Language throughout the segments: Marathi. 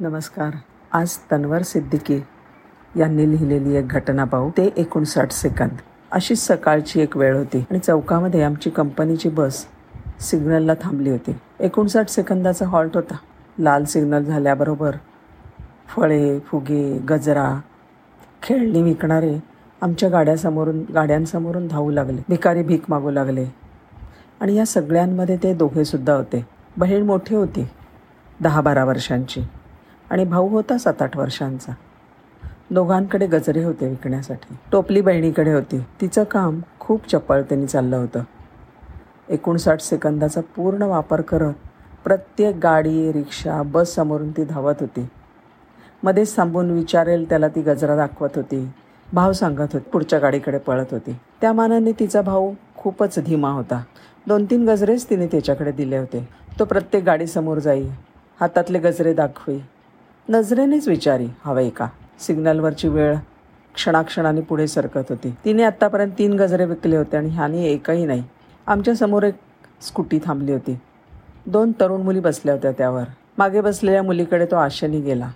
नमस्कार. आज तन्वर सिद्दीकी यांनी लिहिलेली एक घटना पाहू. ते एकोणसाठ सेकंद. अशीच सकाळची एक वेळ होती आणि चौकामध्ये आमची कंपनीची बस सिग्नलला थांबली होती. एकोणसाठ सेकंदाचा हॉल्ट होता. लाल सिग्नल झाल्याबरोबर फळे फुगे गजरा खेळणी विकणारे आमच्या गाड्यासमोरून गाड्यांसमोरून धावू लागले. भिकारी भीक मागू लागले. आणि या सगळ्यांमध्ये ते दोघेसुद्धा होते. बहीण मोठी होती. दहा बारा वर्षांची. आणि भाऊ होता सात आठ वर्षांचा. दोघांकडे गजरे होते विकण्यासाठी. टोपली बहिणीकडे होती. तिचं काम खूप चपळतेने चाललं होतं. एकोणसाठ सेकंदाचा पूर्ण वापर करत प्रत्येक गाडी रिक्षा बस समोरून ती धावत होती. मध्येच थांबून विचारेल त्याला ती गजरा दाखवत होती. भाव सांगत होती पुढच्या गाडीकडे पळत होती. त्या मानाने तिचा भाऊ खूपच धीमा होता. दोन तीन गजरेच तिने त्याच्याकडे दिले होते. तो प्रत्येक गाडीसमोर जाई हातातले गजरे दाखवी नजरेनेच विचारी हवंय का? सिग्नलवरची वेळ क्षणाक्षणाने पुढे सरकत होती. तिने आत्तापर्यंत तीन गजरे विकले होते आणि ह्याने एकही नाही. आमच्यासमोर एक स्कूटी थांबली होती. दोन तरुण मुली बसल्या होत्या त्यावर. मागे बसलेल्या मुलीकडे तो आशेने गेला.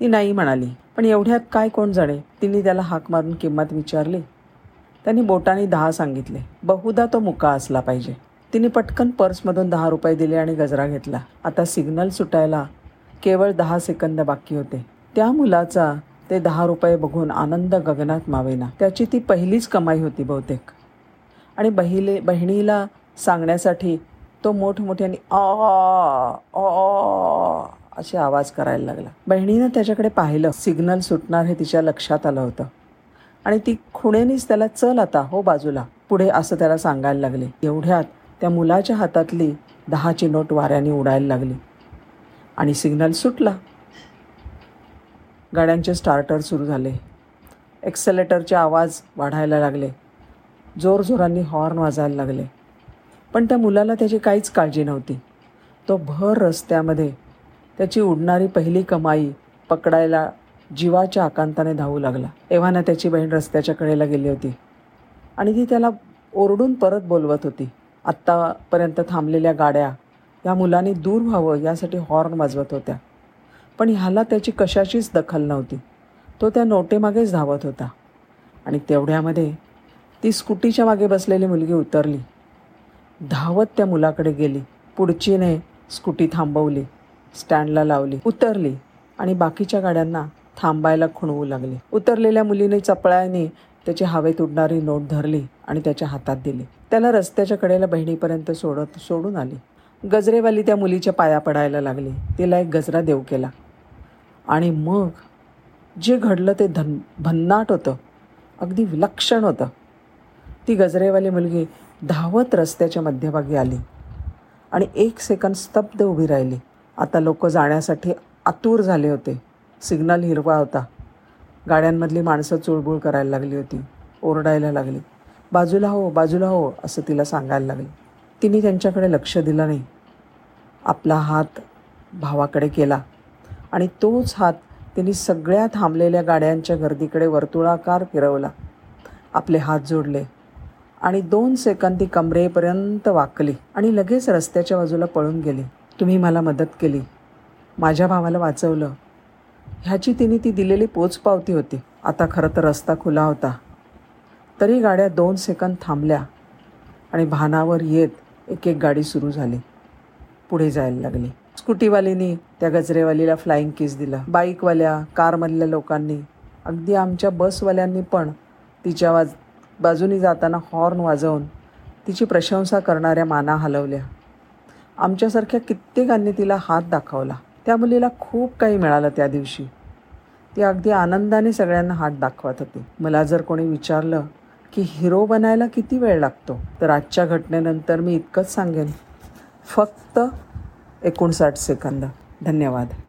ती नाही म्हणाली पण एवढ्यात काय कोण जाणे? तिने त्याला हाक मारून किंमत विचारली. त्यांनी बोटाने दहा सांगितले. बहुधा तो मुका असला पाहिजे. तिने पटकन पर्समधून दहा रुपये दिले आणि गजरा घेतला. आता सिग्नल सुटायला केवळ दहा सेकंद बाकी होते. त्या मुलाचा ते दहा रुपये बघून आनंद गगनात मावेना. त्याची ती पहिलीच कमाई होती बहुतेक. आणि बहिले बहिणीला सांगण्यासाठी तो मोठमोठ्याने आ अ असे आवाज करायला लागला. बहिणीनं त्याच्याकडे पाहिलं. सिग्नल सुटणार हे तिच्या लक्षात आलं होतं. आणि ती खुणेनीच त्याला चल आता हो बाजूला. पुढे असं त्याला सांगायला लागले. एवढ्यात त्या मुलाच्या हातातली दहाची नोट वाऱ्याने उडायला लागली. आणि सिग्नल सुटला. गाड्यांचे स्टार्टर सुरू झाले. एक्सेलेटरचे आवाज वाढायला लागले. जोरजोरांनी हॉर्न वाजायला लागले. पण त्या मुलाला त्याची काहीच काळजी नव्हती. तो भर रस्त्यामध्ये त्याची उडणारी पहिली कमाई पकडायला जीवाच्या आकांताने धावू लागला. एव्हाना त्याची बहीण रस्त्याच्या कडेला गेली होती. आणि ती त्याला ओरडून परत बोलवत होती. आत्तापर्यंत थांबलेल्या गाड्या या मुलाने दूर व्हावं यासाठी हॉर्न वाजवत होत्या. पण ह्याला त्याची कशाचीच दखल नव्हती. तो त्या नोटेमागेच धावत होता. आणि तेवढ्यामध्ये ती स्कूटीच्या मागे बसलेली मुलगी उतरली. धावत त्या मुलाकडे गेली. पुढचीने स्कूटी थांबवली. स्टँडला लावली. उतरली आणि बाकीच्या गाड्यांना थांबायला खुणवू लागली. उतरलेल्या मुलीने चपळायने त्याची हवेत उडणारी नोट धरली आणि त्याच्या हातात दिली. त्याला रस्त्याच्या कडेला बहिणीपर्यंत सोडत सोडून आली. गजरेवाली त्या मुलीच्या पाया पडायला लागली. तिला एक गजरा देऊ केला. आणि मग जे घडलं ते धन भन्नाट होतं. अगदी विलक्षण होतं. ती गजरेवाली मुलगी धावत रस्त्याच्या मध्यभागी आली. आणि एक सेकंद स्तब्ध उभी राहिली. आता लोक जाण्यासाठी आतुर झाले होते. सिग्नल हिरवा होता. गाड्यांमधली माणसं चुळबुळ करायला लागली होती. ओरडायला लागली. बाजूला हो बाजूला हो असं तिला सांगायला लागले. तिने त्यांच्याकडे लक्ष दिलं नाही. आपला हात भावाकडे केला. आणि तोच हात तिने सगळ्या थांबलेल्या गाड्यांच्या गर्दीकडे वर्तुळाकार फिरवला. आपले हात जोडले. आणि दोन सेकंद ती कमरेपर्यंत वाकली आणि लगेच रस्त्याच्या बाजूला पळून गेली. तुम्ही मला मदत केली. माझ्या भावाला वाचवलं. ह्याची तिने ती दिलेली पोचपावती होती. आता खरं तर रस्ता खुला होता. तरी गाड्या दोन सेकंद थांबल्या आणि भानावर येत एक एक गाडी सुरू झाली. पुढे जायला लागली. स्कूटीवालीनी त्या गजरेवालीला फ्लाईंग किस दिला. बाईकवाल्या कारमधल्या लोकांनी अगदी आमच्या बसवाल्यांनी पण तिच्या वाज बाजूनी जाताना हॉर्न वाजवून तिची प्रशंसा करणाऱ्या माना हलवल्या. आमच्यासारख्या कित्येकांनी तिला हात दाखवला. त्या मुलीला खूप काही मिळालं त्या दिवशी. ती अगदी आनंदाने सगळ्यांना हात दाखवत होती. मला जर कोणी विचारलं की हिरो बनायला किती वेळ लागतो? तर आजच्या घटनेनंतर मी इतकंच सांगेन. फक्त एकोणसाठ सेकंद. धन्यवाद.